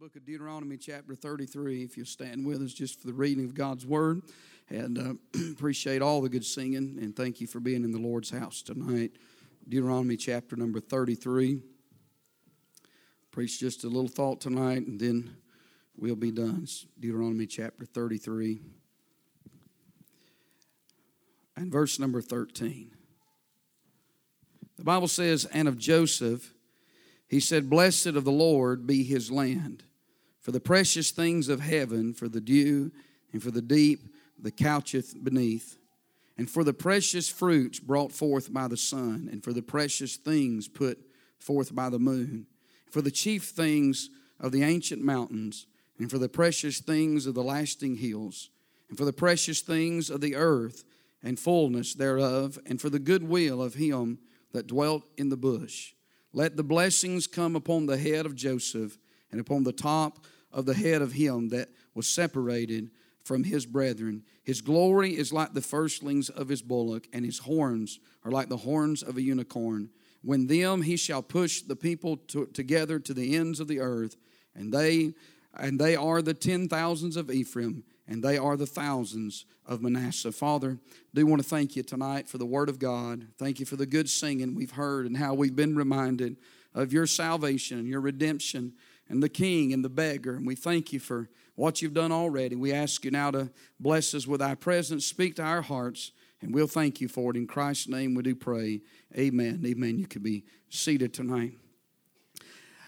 book of Deuteronomy, chapter 33. If you'll stand with us just for the reading of God's word. And uh, appreciate all the good singing. And thank you for being in the Lord's house tonight. Deuteronomy, chapter number 33. Preach just a little thought tonight, and then we'll be done. It's Deuteronomy, chapter 33. And verse number 13. The Bible says, And of Joseph, he said, Blessed of the Lord be his land for the precious things of heaven, for the dew, and for the deep that coucheth beneath, and for the precious fruits brought forth by the sun, and for the precious things put forth by the moon, for the chief things of the ancient mountains, and for the precious things of the lasting hills, and for the precious things of the earth, and fullness thereof, and for the good will of him that dwelt in the bush. Let the blessings come upon the head of Joseph and upon the top of the head of him that was separated from his brethren. His glory is like the firstlings of his bullock, and his horns are like the horns of a unicorn. When them he shall push the people to, together to the ends of the earth, and they and they are the ten thousands of Ephraim, and they are the thousands of Manasseh. Father, do want to thank you tonight for the word of God. Thank you for the good singing we've heard and how we've been reminded of your salvation and your redemption and the king and the beggar. And we thank you for what you've done already. We ask you now to bless us with our presence, speak to our hearts, and we'll thank you for it. In Christ's name we do pray. Amen. Amen. You can be seated tonight.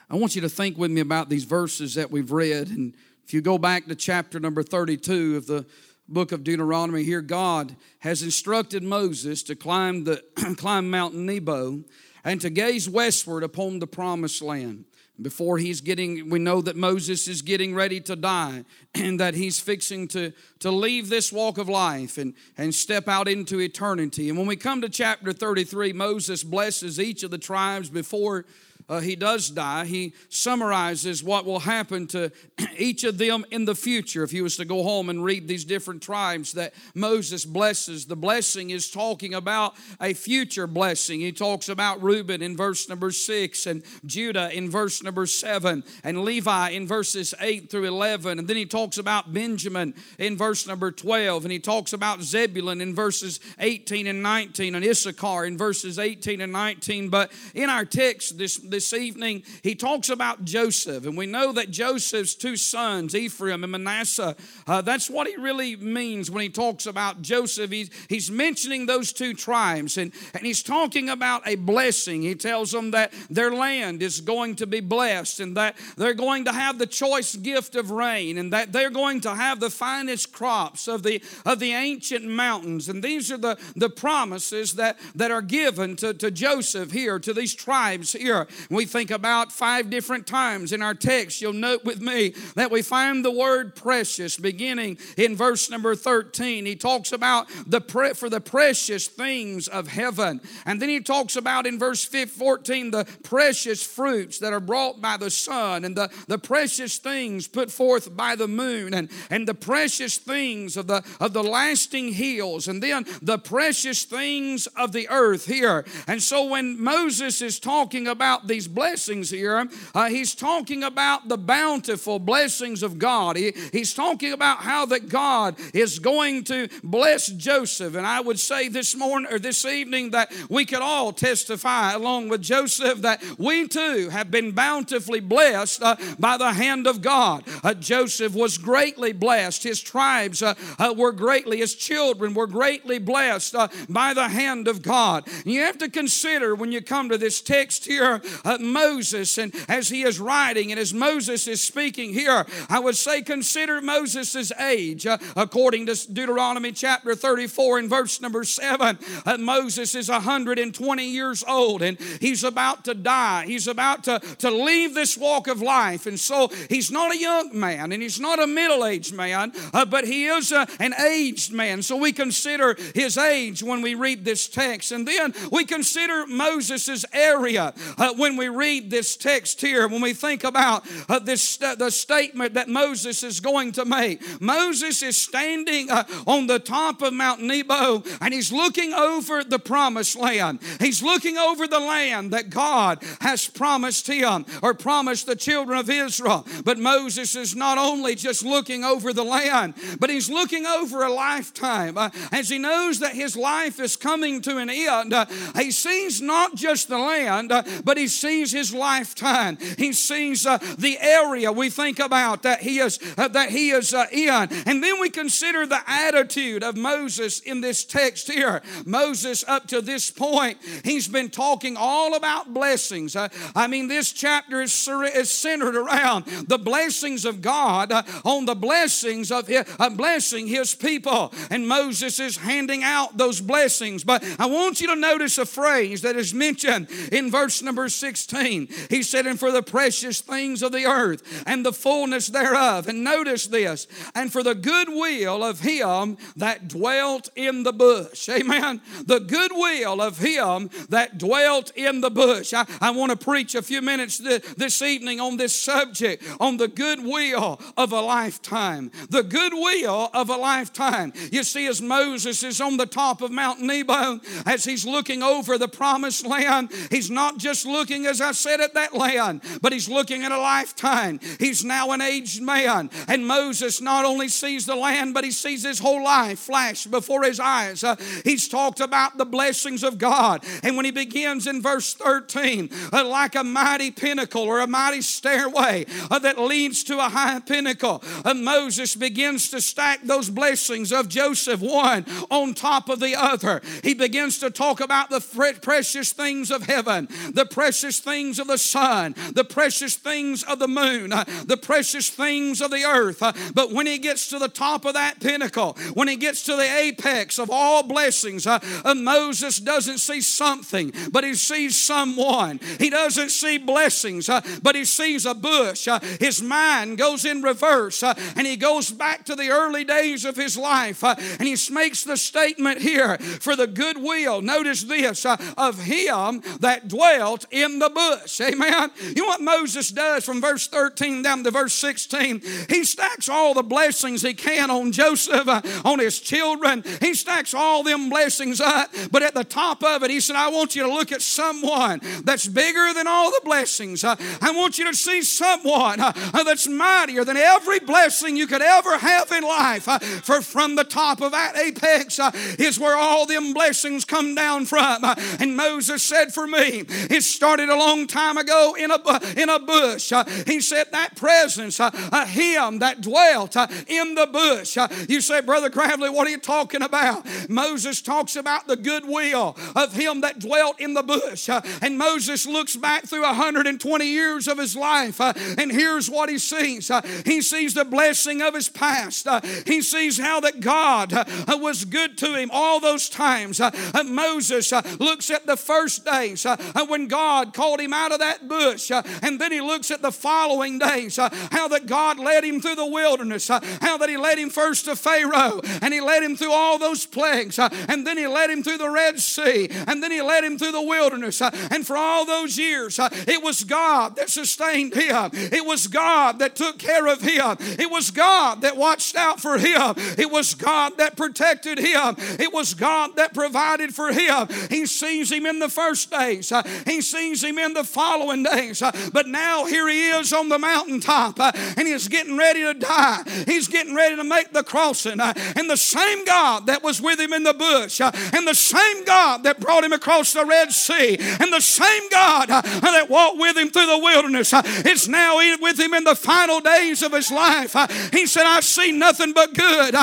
I want you to think with me about these verses that we've read. And if you go back to chapter number 32 of the book of Deuteronomy, here God has instructed Moses to climb the climb Mount Nebo and to gaze westward upon the promised land before he's getting we know that moses is getting ready to die and that he's fixing to to leave this walk of life and and step out into eternity. And when we come to chapter 33 moses blesses each of the tribes before uh, he does die, he summarizes what will happen to each of them in the future. If he was to go home and read these different tribes that Moses blesses, the blessing is talking about a future blessing. He talks about Reuben in verse number six, and Judah in verse number seven, and Levi in verses eight through 11. And then he talks about Benjamin in verse number 12, and he talks about Zebulun in verses 18 and 19, and Issachar in verses 18 and 19. But in our text this this evening, he talks about Joseph. And we know that Joseph's two sons, Ephraim and Manasseh, uh, that's what he really means when he talks about Joseph. He's, he's mentioning those two tribes and, and he's talking about a blessing. He tells them that their land is going to be blessed and that they're going to have the choice gift of rain and that they're going to have the finest crops of the, of the ancient mountains. And these are the, the promises that, that are given to, to Joseph here, to these tribes here. We think about five different times in our text. You'll note with me that we find the word precious beginning in verse number 13. He talks about the pre- for the precious things of heaven. And then he talks about in verse 14 the precious fruits that are brought by the sun and the, the precious things put forth by the moon and, and the precious things of the of the lasting hills and then the precious things of the earth here. And so when Moses is talking about these blessings here, uh, he's talking about the bountiful blessings of God. He, he's talking about how that God is going to bless Joseph. And I would say this morning or this evening that we could all testify along with Joseph that we too have been bountifully blessed uh, by the hand of God. Uh, Joseph was greatly blessed. His tribes uh, uh, were greatly, his children were greatly blessed uh, by the hand of God. You have to consider when you come to this text here uh, Moses and as he is writing and as Moses is speaking here, I would say consider Moses' age. Uh, according to Deuteronomy chapter 34 and verse number 7, uh, Moses is 120 years old and he's about to die. He's about to, to leave this walk of life. And so he's not a young man and he's not a middle aged man, uh, but he is uh, an aged man. So we consider his age when we read this text. And then we consider Moses' area uh, when we read this text here, when we think about uh, this, the statement that Moses is going to make. Moses is standing on the top of Mount Nebo and he's looking over the promised land. He's looking over the land that God has promised him or promised the children of Israel. But Moses is not only just looking over the land, but he's looking over a lifetime. Uh, as he knows that his life is coming to an end, uh, he sees not just the land, uh, but he sees his lifetime. He sees uh, the area we think about that he is uh, that he is uh, in, and then we consider the attitude of Moses in this text here. Moses, up to this point, he's been talking all about blessings. I mean, this chapter is, is centered around the blessings of God on the blessings of his, blessing his people, and Moses is handing out those blessings. But I want you to notice a phrase that is mentioned in verse number 16. He said, And for the precious things of the earth and the fullness thereof. And notice this, and for the goodwill of him that dwelt in the bush. Amen. The goodwill of him that dwelt in the bush. I, I want to preach a few minutes th- this evening on this subject, on the goodwill of a lifetime. The goodwill of a lifetime. You see, as Moses is on the top of Mount Nebo, as he's looking over the promised land, he's not just looking, as I said, at that land, but he's looking at a lifetime. He's now an aged man. And Moses not only sees the land, but he sees his whole life flash before his eyes. Uh, he's talked about the blessings of God. And when he begins in verse 13, uh, like a mighty pinnacle or a mighty stairway uh, that leads to a high pinnacle, uh, Moses begins to stack those blessings of Joseph one on top of the other. He begins to talk about the precious things of heaven, the precious things of the sun, the precious things of the moon, uh, the precious things of the earth. Uh, but when he gets to the top of that pinnacle, when he gets to the apex of all blessings, uh, Moses doesn't see something, but he sees someone. He doesn't see blessings, but he sees a bush. His mind goes in reverse and he goes back to the early days of his life and he makes the statement here for the goodwill, notice this, of him that dwelt in the bush. Amen. You know what Moses does from verse 13 down to verse 16? He stacks all the blessings he can on Joseph, uh, on his children. He stacks all them blessings up. But at the top of it, he said, I want you to look at someone that's bigger than all the blessings. Uh, I want you to see someone uh, that's mightier than every blessing you could ever have in life. For from the top of that apex is where all them blessings come down from. And Moses said, For me, it started a long time ago in a, in a bush. Uh, he said, That presence, uh, him that dwelt uh, in the bush. You say, Brother Gravley, what are you talking about? Moses talks about the goodwill of him that dwelt in the bush. And Moses looks back through 120 years of his life, and here's what he sees he sees the blessing of his past, he sees how that God was good to him all those times. Moses looks at the first days when God called him out of that bush, uh, and then he looks at the following days, uh, how that God led him through the wilderness, uh, how that he led him first to Pharaoh, and he led him through all those plagues, and then he led him through the Red Sea, and then he led him through the wilderness. And for all those years, it was God that sustained him, it was God that took care of him, it was God that watched out for him, it was God that protected him, it was God that provided for him. He sees him in the first days, he sees him in the following days, uh, but now here he is on the mountaintop, uh, and he's getting ready to die. He's getting ready to make the crossing. Uh, and the same God that was with him in the bush, and the same God that brought him across the Red Sea, and the same God that walked with him through the wilderness, is now with him in the final days of his life. He said, I've seen nothing but good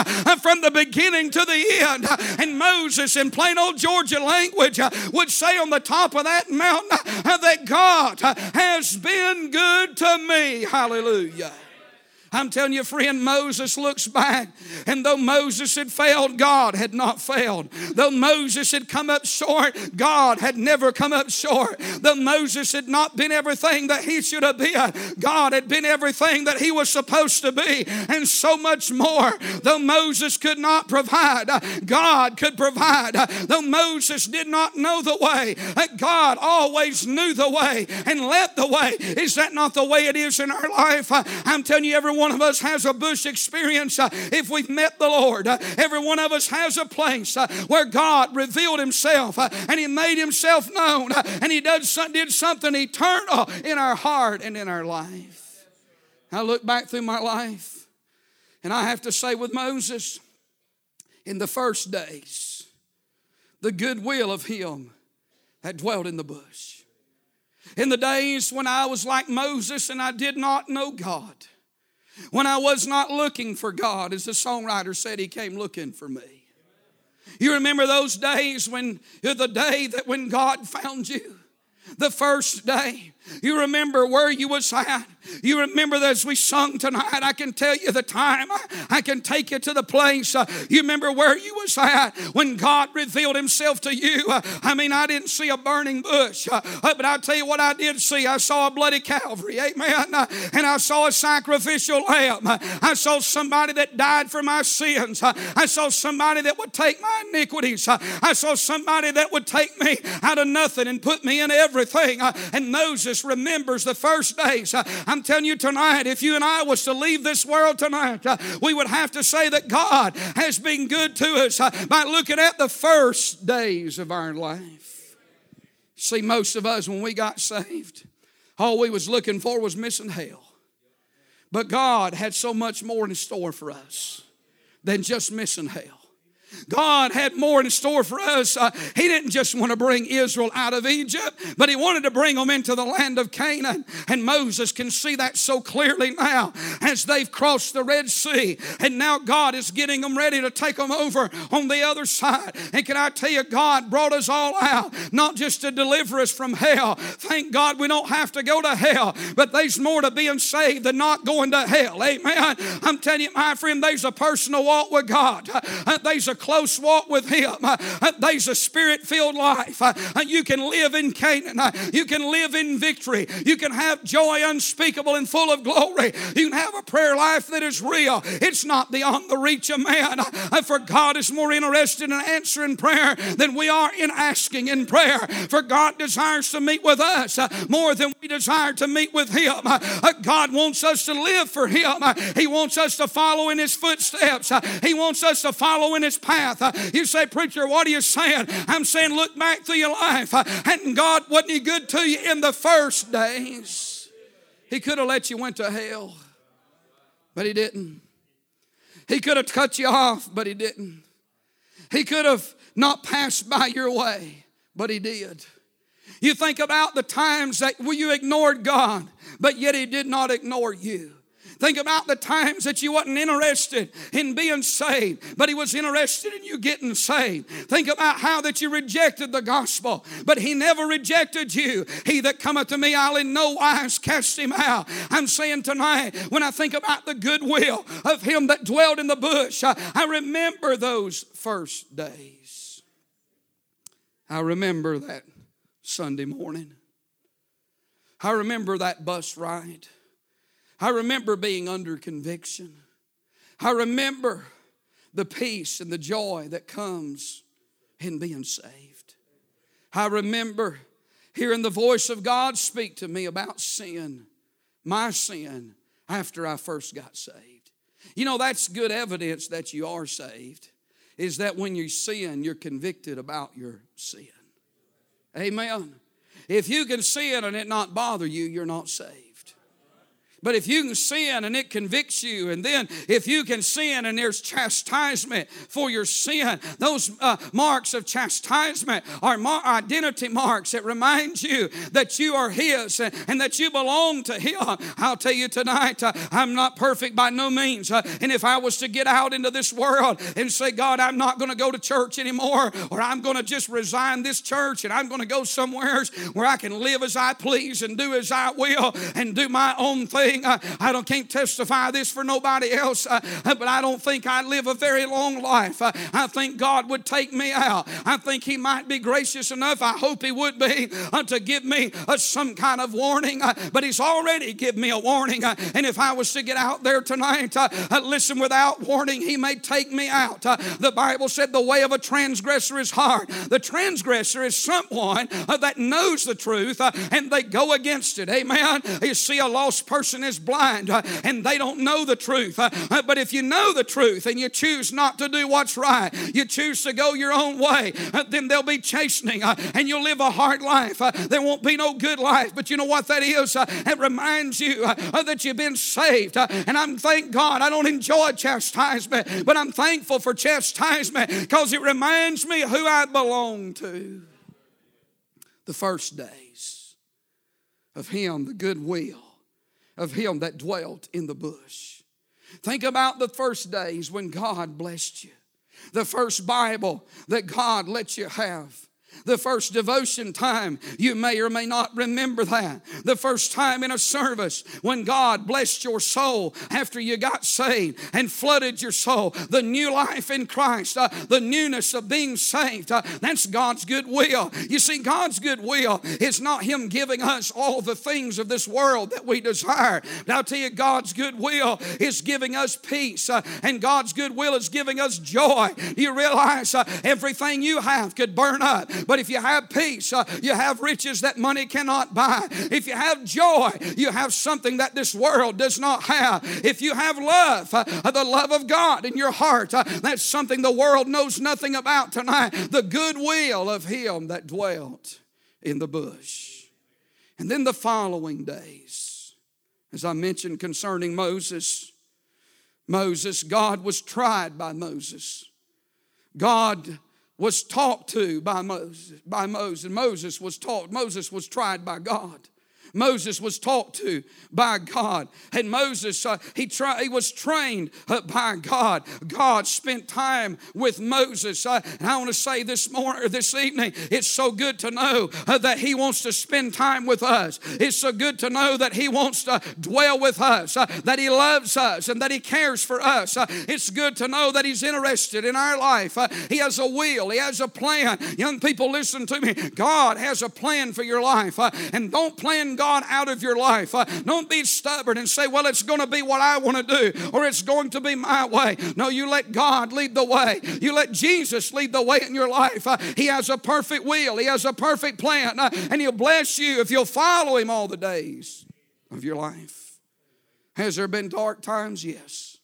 from the beginning to the end. And Moses, in plain old Georgia language, would say on the top of that mountain that God has been good to me. Hallelujah. I'm telling you, friend, Moses looks back, and though Moses had failed, God had not failed. Though Moses had come up short, God had never come up short. Though Moses had not been everything that he should have been, God had been everything that he was supposed to be, and so much more. Though Moses could not provide, God could provide. Though Moses did not know the way, God always knew the way and led the way. Is that not the way it is in our life? I'm telling you, everyone one of us has a bush experience uh, if we've met the Lord. Uh, every one of us has a place uh, where God revealed Himself and He made Himself known and He did something eternal in our heart and in our life. I look back through my life and I have to say, with Moses, in the first days, the goodwill of Him that dwelt in the bush. In the days when I was like Moses and I did not know God, when I was not looking for God, as the songwriter said, He came looking for me. You remember those days when the day that when God found you, the first day you remember where you was at. You remember as we sung tonight. I can tell you the time. I can take you to the place. You remember where you was at when God revealed Himself to you. I mean, I didn't see a burning bush, but I tell you what I did see. I saw a bloody Calvary, Amen. And I saw a sacrificial lamb. I saw somebody that died for my sins. I saw somebody that would take my iniquities. I saw somebody that would take me out of nothing and put me in everything. And Moses remembers the first days. Uh, I'm telling you tonight, if you and I was to leave this world tonight, uh, we would have to say that God has been good to us uh, by looking at the first days of our life. See, most of us, when we got saved, all we was looking for was missing hell. But God had so much more in store for us than just missing hell. God had more in store for us. Uh, he didn't just want to bring Israel out of Egypt, but He wanted to bring them into the land of Canaan. And Moses can see that so clearly now as they've crossed the Red Sea. And now God is getting them ready to take them over on the other side. And can I tell you, God brought us all out, not just to deliver us from hell. Thank God we don't have to go to hell, but there's more to being saved than not going to hell. Amen. I'm telling you, my friend, there's a personal walk with God. Uh, there's a close walk with Him. Uh, uh, there's a spirit filled life. Uh, uh you can live in Canaan. Uh, you can live in victory. You can have joy unspeakable and full of glory. You can have a prayer life that is real. It's not beyond the reach of man. Uh, for God is more interested in answering prayer than we are in asking in prayer. For God desires to meet with us more than we desire to meet with Him. God wants us to live for Him. He wants us to follow in His footsteps. He wants us to follow in His path. You say, Preacher, what are you saying? I'm saying, look back through your life. And God wasn't He good to you in the first days? He could have let you went to hell, but He didn't. He could have cut you off, but He didn't. He could have not passed by your way, but He did. You think about the times that you ignored God, but yet He did not ignore you. Think about the times that you wasn't interested in being saved, but he was interested in you getting saved. Think about how that you rejected the gospel, but he never rejected you. He that cometh to me, I'll in no wise cast him out. I'm saying tonight, when I think about the goodwill of him that dwelled in the bush, I remember those first days. I remember that Sunday morning. I remember that bus ride. I remember being under conviction. I remember the peace and the joy that comes in being saved. I remember hearing the voice of God speak to me about sin, my sin, after I first got saved. You know, that's good evidence that you are saved, is that when you sin, you're convicted about your sin. Amen. If you can sin and it not bother you, you're not saved. But if you can sin and it convicts you, and then if you can sin and there's chastisement for your sin, those uh, marks of chastisement are mar- identity marks that remind you that you are His and, and, that you belong to Him. I'll tell you tonight, uh, I'm not perfect by no means. Uh, and if I was to get out into this world and say, God, I'm not going to go to church anymore, or I'm going to just resign this church and I'm going to go somewhere where I can live as I please and do as I will and do my own thing thing. Uh, I don't can't testify this for nobody else, uh, but I don't think I'd live a very long life. Uh, I think God would take me out. I think He might be gracious enough. I hope He would be uh, to give me uh, some kind of warning. Uh, but He's already given me a warning. and if I was to get out there tonight, listen, without warning, He may take me out. the Bible said the way of a transgressor is hard. The transgressor is someone that knows the truth and they go against it. Amen. You see, a lost person is blind uh, and they don't know the truth. Uh, uh, but if you know the truth and you choose not to do what's right, you choose to go your own way, then there'll be chastening and you'll live a hard life. there won't be no good life. But you know what that is? it reminds you that you've been saved. and I'm thank God I don't enjoy chastisement, but I'm thankful for chastisement because it reminds me who I belong to. The first days of Him, the goodwill of Him that dwelt in the bush. Think about the first days when God blessed you, the first Bible that God let you have the first devotion time, you may or may not remember that. The first time in a service when God blessed your soul after you got saved and flooded your soul. The new life in Christ, uh, the newness of being saved. Uh, that's God's good will. You see, God's good will is not Him giving us all the things of this world that we desire. But I'll tell you, God's good will is giving us peace, uh, and God's good will is giving us joy. You realize uh, everything you have could burn up, but if you have peace, uh, you have riches that money cannot buy. If you have joy, you have something that this world does not have. If you have love, uh, the love of God in your heart, uh, that's something the world knows nothing about tonight. The goodwill of Him that dwelt in the bush. And then the following days, as I mentioned concerning Moses, Moses, God was tried by Moses. God was talked to by Moses, by Moses. Moses was taught, Moses was tried by God. Moses was taught to by God. And Moses, uh, he, tra- he was trained uh, by God. God spent time with Moses. Uh, and I want to say this morning or this evening, it's so good to know uh, that he wants to spend time with us. It's so good to know that he wants to dwell with us, uh, that he loves us, and that he cares for us. Uh, it's good to know that he's interested in our life. he has a will, he has a plan. Young people, listen to me. God has a plan for your life. and don't plan God out of your life. Uh, don't be stubborn and say, well, it's going to be what I want to do or it's going to be my way. No, you let God lead the way. You let Jesus lead the way in your life. Uh, he has a perfect will, He has a perfect plan, uh, and He'll bless you if you'll follow Him all the days of your life. Has there been dark times? Yes.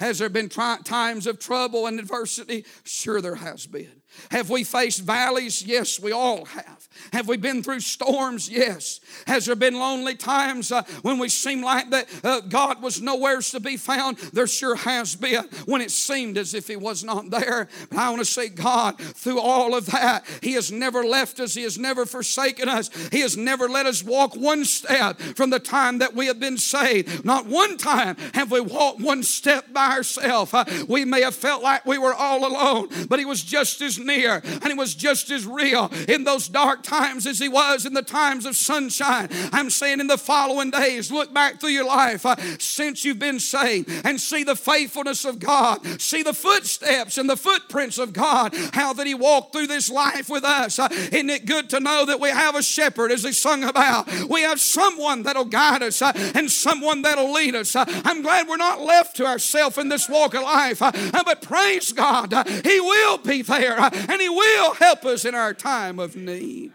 Has there been tri- times of trouble and adversity? Sure, there has been. Have we faced valleys? Yes, we all have. Have we been through storms? Yes. Has there been lonely times uh, when we seemed like that uh, God was nowhere to be found? There sure has been when it seemed as if He was not there. But I want to say, God, through all of that, He has never left us. He has never forsaken us. He has never let us walk one step from the time that we have been saved. Not one time have we walked one step by ourselves. Uh, we may have felt like we were all alone, but He was just as near and He was just as real in those dark times as He was in the times of sunshine. I'm saying in the following days, look back through your life uh, since you've been saved and see the faithfulness of God, see the footsteps and the footprints of God, how that He walked through this life with us. Uh, isn't it good to know that we have a shepherd as He sung about? We have someone that'll guide us uh, and someone that'll lead us. Uh, I'm glad we're not left to ourselves in this walk of life, uh, but praise God, uh, He will be there and He will help us in our time of need.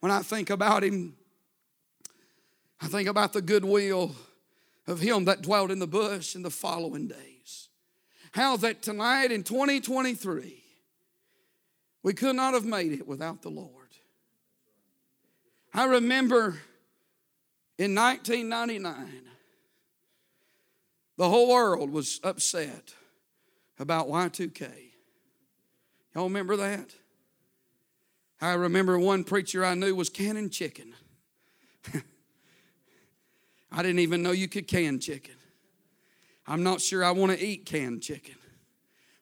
When I think about Him, I think about the goodwill of Him that dwelt in the bush in the following days. How that tonight in 2023, we could not have made it without the Lord. I remember in 1999, the whole world was upset about Y2K. Y'all remember that? I remember one preacher I knew was canning chicken. I didn't even know you could can chicken. I'm not sure I want to eat canned chicken.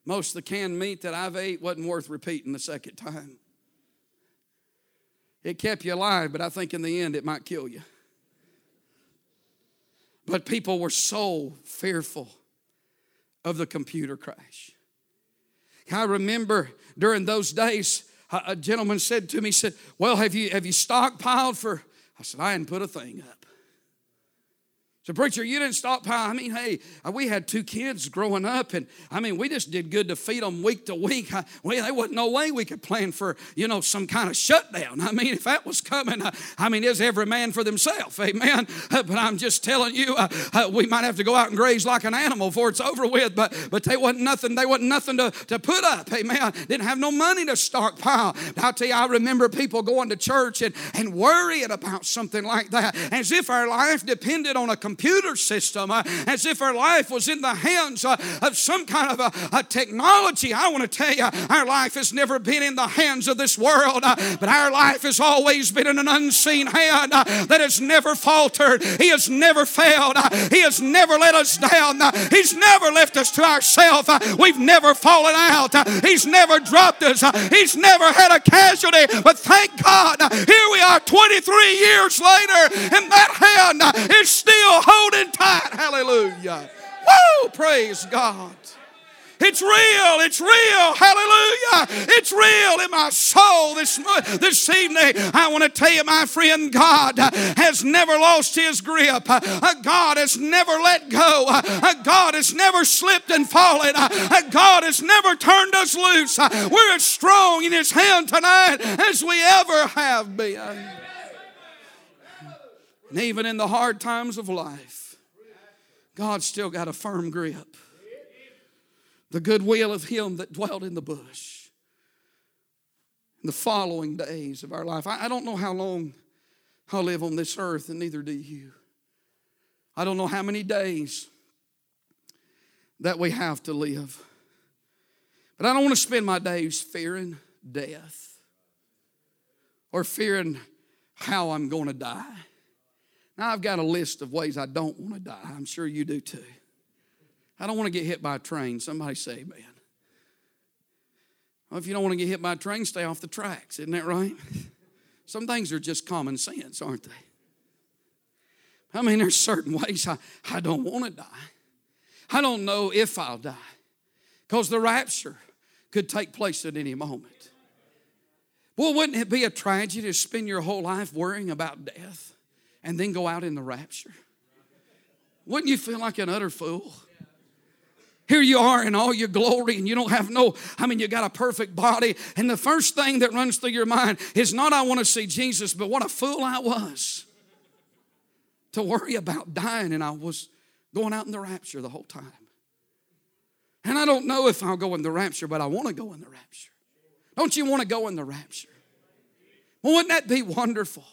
Most of the canned meat that I've ate wasn't worth repeating the second time. It kept you alive, but I think in the end it might kill you. But people were so fearful of the computer crash. I remember during those days, a gentleman said to me, he said, Well, have you, have you stockpiled for? I said, I hadn't put a thing up. So, preacher, you didn't stockpile. I mean, hey, uh, we had two kids growing up, and I mean, we just did good to feed them week to week. I, we, there wasn't no way we could plan for, you know, some kind of shutdown. I mean, if that was coming, uh, I mean, is every man for themselves, amen. But I'm just telling you, uh, uh, we might have to go out and graze like an animal before it's over with. But but they wasn't nothing. They wasn't nothing to, to put up, amen. Didn't have no money to stockpile. I'll tell you, I remember people going to church and and worrying about something like that, as if our life depended on a computer computer system, uh, as if our life was in the hands uh, of some kind of a, a, technology. I want to tell you, our life has never been in the hands of this world, uh, but our life has always been in an unseen hand uh, that has never faltered. He has never failed. Uh, he has never let us down. Uh, he's never left us to ourselves. We've never fallen out. He's never dropped us. He's never had a casualty. But thank God, here we are 23 years later, and that hand is still holding tight. Hallelujah. Woo! Praise God. It's real. It's real. Hallelujah. It's real in my soul this, this evening. I want to tell you, my friend, God has never lost his grip. God has never let go. God has never slipped and fallen. God has never turned us loose. We're as strong in his hand tonight as we ever have been. And even in the hard times of life, God still got a firm grip. The goodwill of Him that dwelt in the bush. In the following days of our life. I, don't know how long I'll live on this earth, and neither do you. I don't know how many days that we have to live. But I don't want to spend my days fearing death or fearing how I'm going to die. Now, I've got a list of ways I don't want to die. I'm sure you do too. I don't want to get hit by a train. Somebody say amen. Well, if you don't want to get hit by a train, stay off the tracks. Isn't that right? Some things are just common sense, aren't they? I mean, there's certain ways I, I don't want to die. I don't know if I'll die because the rapture could take place at any moment. Well, wouldn't it be a tragedy to spend your whole life worrying about death? And then go out in the rapture? Wouldn't you feel like an utter fool? Here you are in all your glory, and you don't have no, I mean, you got a perfect body. And the first thing that runs through your mind is not, I want to see Jesus, but what a fool I was to worry about dying. And I was going out in the rapture the whole time. And I don't know if I'll go in the rapture, but I want to go in the rapture. Don't you want to go in the rapture? Well, wouldn't that be wonderful?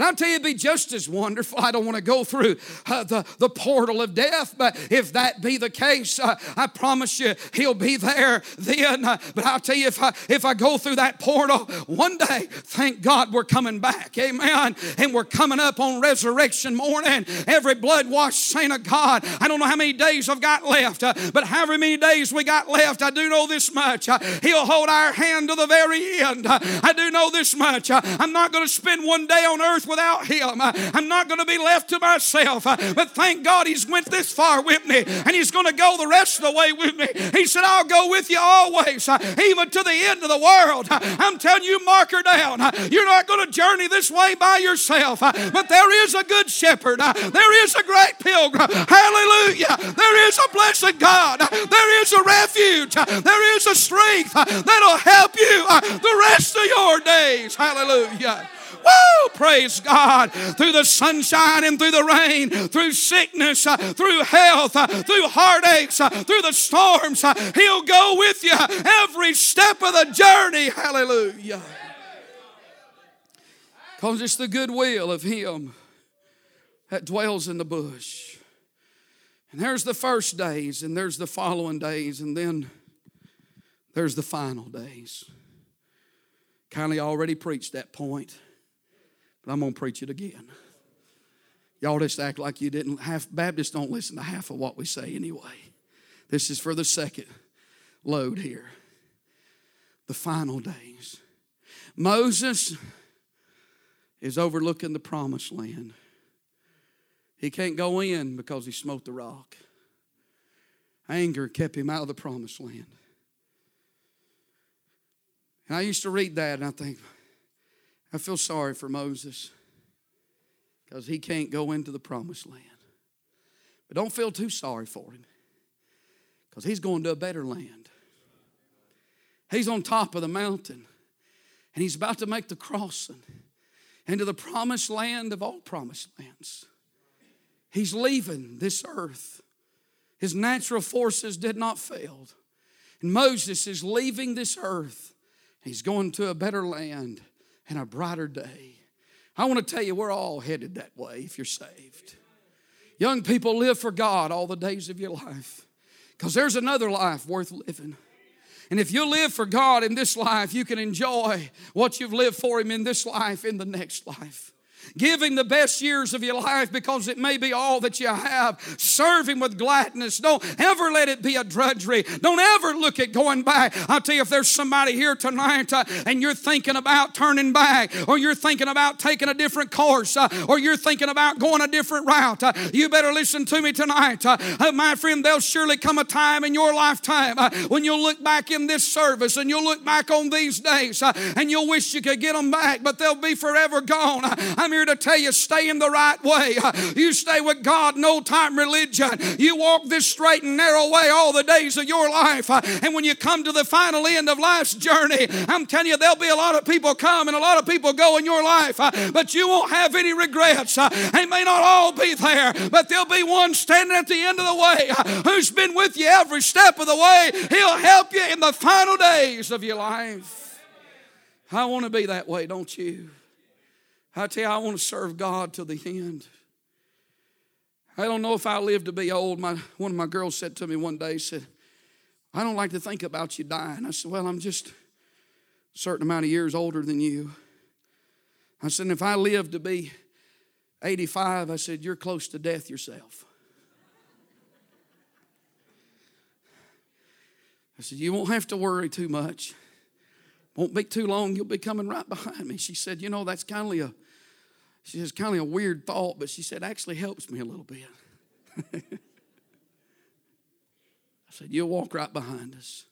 And I'll tell you, it'd be just as wonderful. I don't want to go through uh, the, the portal of death, but if that be the case, uh, I promise you, He'll be there then. Uh, but I'll tell you, if I, if I go through that portal one day, thank God we're coming back. Amen. And we're coming up on resurrection morning. Every blood washed saint of God. I don't know how many days I've got left, uh, but however many days we got left, I do know this much. Uh, he'll hold our hand to the very end. Uh, I do know this much. I'm not going to spend one day on earth without him. Uh, I'm not going to be left to myself. Uh, but thank God he's went this far with me and he's going to go the rest of the way with me. He said, I'll go with you always, uh, even to the end of the world. I'm telling you, mark her down. You're not going to journey this way by yourself, but there is a good shepherd. There is a great pilgrim. Hallelujah. There is a blessed God. There is a refuge. There is a strength that'll help you the rest of your days. Hallelujah. Woo! Praise God. Through the sunshine and through the rain, through sickness, uh, through health, uh, through heartaches, uh, through the storms, He'll go with you every step of the journey. Hallelujah. Because it's the goodwill of Him that dwells in the bush. And there's the first days, and there's the following days, and then there's the final days. Kindly already preached that point. But I'm going to preach it again. Y'all just act like you didn't. Half Baptists don't listen to half of what we say anyway. This is for the second load here. The final days. Moses is overlooking the promised land. He can't go in because he smote the rock. Anger kept him out of the promised land. And I used to read that and I think, I feel sorry for Moses because he can't go into the promised land. But don't feel too sorry for him because he's going to a better land. He's on top of the mountain and he's about to make the crossing into the promised land of all promised lands. He's leaving this earth. His natural forces did not fail. And Moses is leaving this earth. He's going to a better land and a brighter day. I want to tell you, we're all headed that way if you're saved. Young people live for God all the days of your life because there's another life worth living. And if you live for God in this life, you can enjoy what you've lived for Him in this life, in the next life. Give him the best years of your life because it may be all that you have. Serve him with gladness. Don't ever let it be a drudgery. Don't ever look at going back. I'll tell you, if there's somebody here tonight uh, and you're thinking about turning back, or you're thinking about taking a different course, uh, or you're thinking about going a different route, uh, you better listen to me tonight. Uh, uh, my friend, there'll surely come a time in your lifetime uh, when you'll look back in this service and you'll look back on these days and you'll wish you could get them back, but they'll be forever gone. I'm here to tell you, stay in the right way. You stay with God, no time religion. You walk this straight and narrow way all the days of your life. And when you come to the final end of life's journey, I'm telling you, there'll be a lot of people come and a lot of people go in your life, but you won't have any regrets. They may not all be there, but there'll be one standing at the end of the way who's been with you every step of the way. He'll help you in the final days of your life. I want to be that way, don't you? I tell you, I want to serve God till the end. I don't know if I live to be old. My, one of my girls said to me one day, said, I don't like to think about you dying. I said, Well, I'm just a certain amount of years older than you. I said, If I live to be 85, I said, You're close to death yourself. I said, You won't have to worry too much. Won't be too long, you'll be coming right behind me. She said, You know, that's kind of a she says, kind of a weird thought, but she said, actually helps me a little bit. I said, You'll walk right behind us.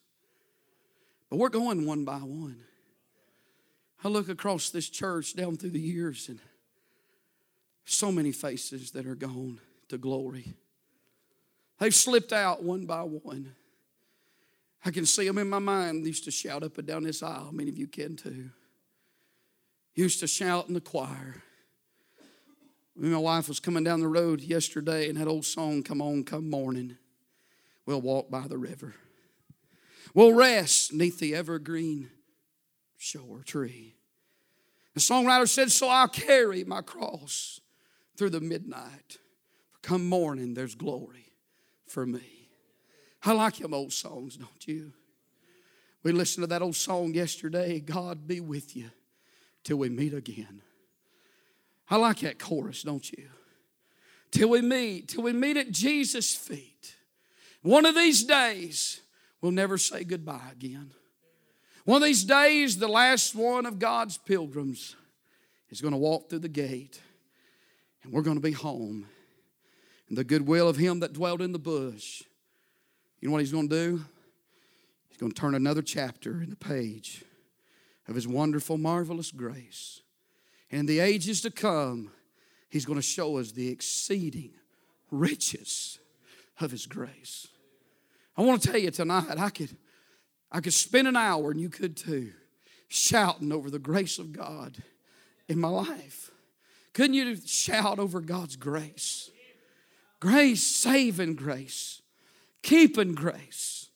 But we're going one by one. I look across this church down through the years and so many faces that are gone to glory. They've slipped out one by one. I can see them in my mind. They used to shout up and down this aisle. Many of you can too. Used to shout in the choir. My wife was coming down the road yesterday and that old song, Come On, Come Morning. We'll walk by the river. We'll rest neath the evergreen shore tree. The songwriter said, So I'll carry my cross through the midnight. For come morning, there's glory for me. I like them old songs, don't you? We listened to that old song yesterday God be with you till we meet again. I like that chorus, don't you? Till we meet, till we meet at Jesus' feet. One of these days, we'll never say goodbye again. One of these days, the last one of God's pilgrims is going to walk through the gate, and we're going to be home. And the goodwill of him that dwelt in the bush. You know what he's going to do? He's going to turn another chapter in the page of his wonderful, marvelous grace. And in the ages to come, He's going to show us the exceeding riches of His grace. I want to tell you tonight, I could, I could spend an hour, and you could too, shouting over the grace of God in my life. Couldn't you shout over God's grace? Grace, saving grace, keeping grace,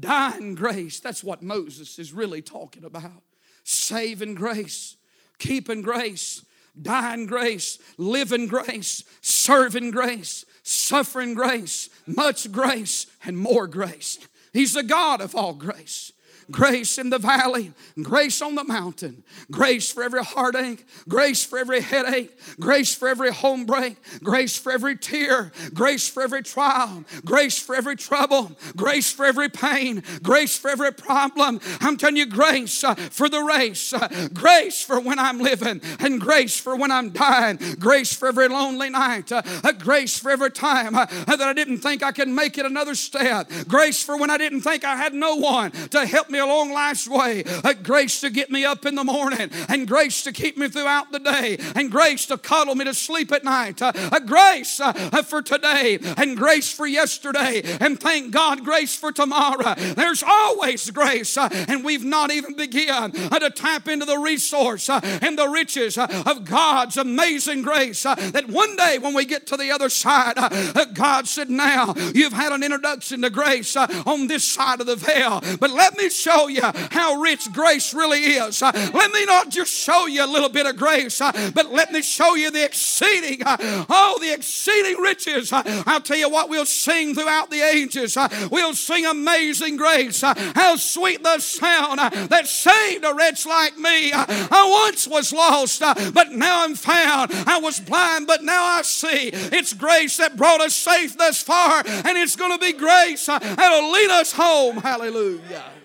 dying grace. That's what Moses is really talking about. Saving grace keeping grace, dying grace, living grace, serving grace, suffering grace, much grace, and more grace. He's the God of all grace. Grace in the valley, grace on the mountain, grace for every heartache, grace for every headache, grace for every home break, grace for every tear, grace for every trial, grace for every trouble, grace for every pain, grace for every problem. I'm telling you, grace uh, for the race, uh, grace for when I'm living, and grace for when I'm dying, grace for every lonely night, uh, grace for every time uh, that I didn't think I could make it another step, grace for when I didn't think I had no one to help me along life's way, A grace to get me up in the morning, and grace to keep me throughout the day, and grace to cuddle me to sleep at night, uh, a grace uh, for today, and grace for yesterday, and thank God, grace for tomorrow. There's always grace, uh, and we've not even begun uh, to tap into the resource uh, and the riches uh, of God's amazing grace. uh, That one day when we get to the other side, uh, uh, God said, Now you've had an introduction to grace uh, on this side of the veil, but let me show you how rich grace really is. Uh, Let me not just show you a little bit of grace, uh, but let me show you the exceeding, uh, oh, the exceeding riches. Uh, I'll tell you what, we'll sing throughout the ages. Uh, we'll sing amazing grace. Uh, how sweet the sound that saved a wretch like me. I once was lost, but now I'm found. I was blind, but now I see. It's grace that brought us safe thus far, and it's going to be grace that'll lead us home. Hallelujah.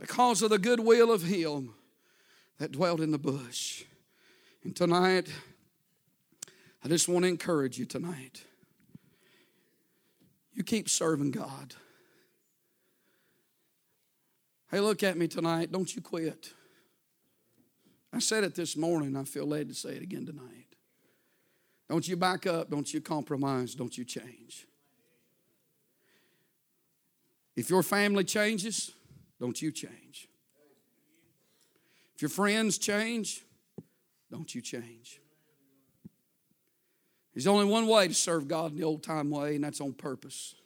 Because of the goodwill of Him that dwelt in the bush. And tonight, I just want to encourage you tonight. You keep serving God. Hey, look at me tonight. Don't you quit. I said it this morning. I feel led to say it again tonight. Don't you back up. Don't you compromise. Don't you change. If your family changes, don't you change. If your friends change, don't you change. There's only one way to serve God in the old time way, and that's on purpose.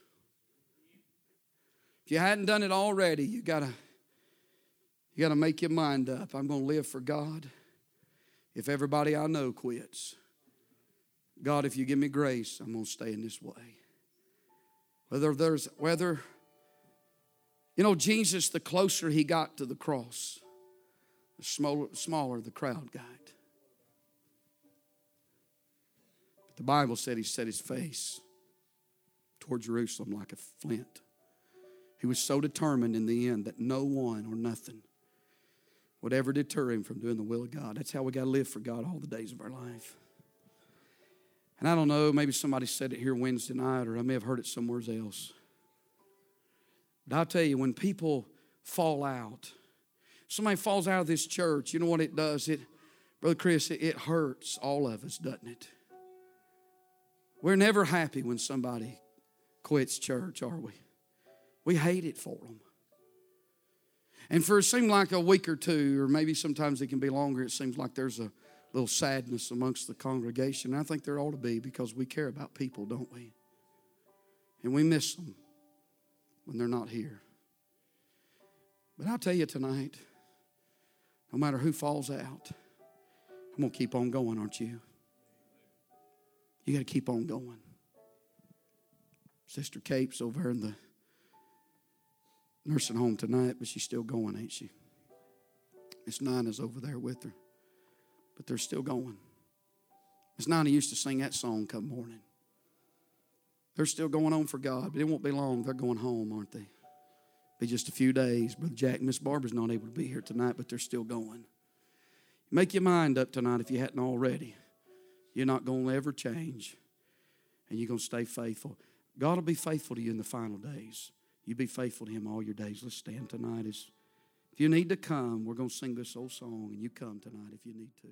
If you hadn't done it already, you gotta you gotta make your mind up. I'm gonna live for God. If everybody I know quits, God, if you give me grace, I'm gonna stay in this way. Whether there's whether you know Jesus, the closer he got to the cross, the smaller, smaller the crowd got. But the Bible said he set his face toward Jerusalem like a flint. He was so determined in the end that no one or nothing would ever deter him from doing the will of God. That's how we got to live for God all the days of our life. And I don't know, maybe somebody said it here Wednesday night, or I may have heard it somewhere else. But I'll tell you, when people fall out, somebody falls out of this church, you know what it does? It, Brother Chris, it, hurts all of us, doesn't it? We're never happy when somebody quits church, are we? We hate it for them. And for it seemed like a week or two, or maybe sometimes it can be longer, it seems like there's a little sadness amongst the congregation. And I think there ought to be because we care about people, don't we? And we miss them when they're not here. But I'll tell you tonight, no matter who falls out, I'm going to keep on going, aren't you? You got to keep on going. Sister Kate's over in the nursing home tonight, but she's still going, ain't she? Miss Nina's over there with her, but they're still going. Miss Nina used to sing that song come morning. They're still going on for God, but it won't be long. They're going home, aren't they? Be just a few days. Brother Jack Miss Barbara's not able to be here tonight, but they're still going. Make your mind up tonight if you hadn't already. You're not going to ever change, and you're going to stay faithful. God will be faithful to you in the final days. You be faithful to Him all your days. Let's stand tonight. As, if you need to come, we're going to sing this old song, and you come tonight if you need to.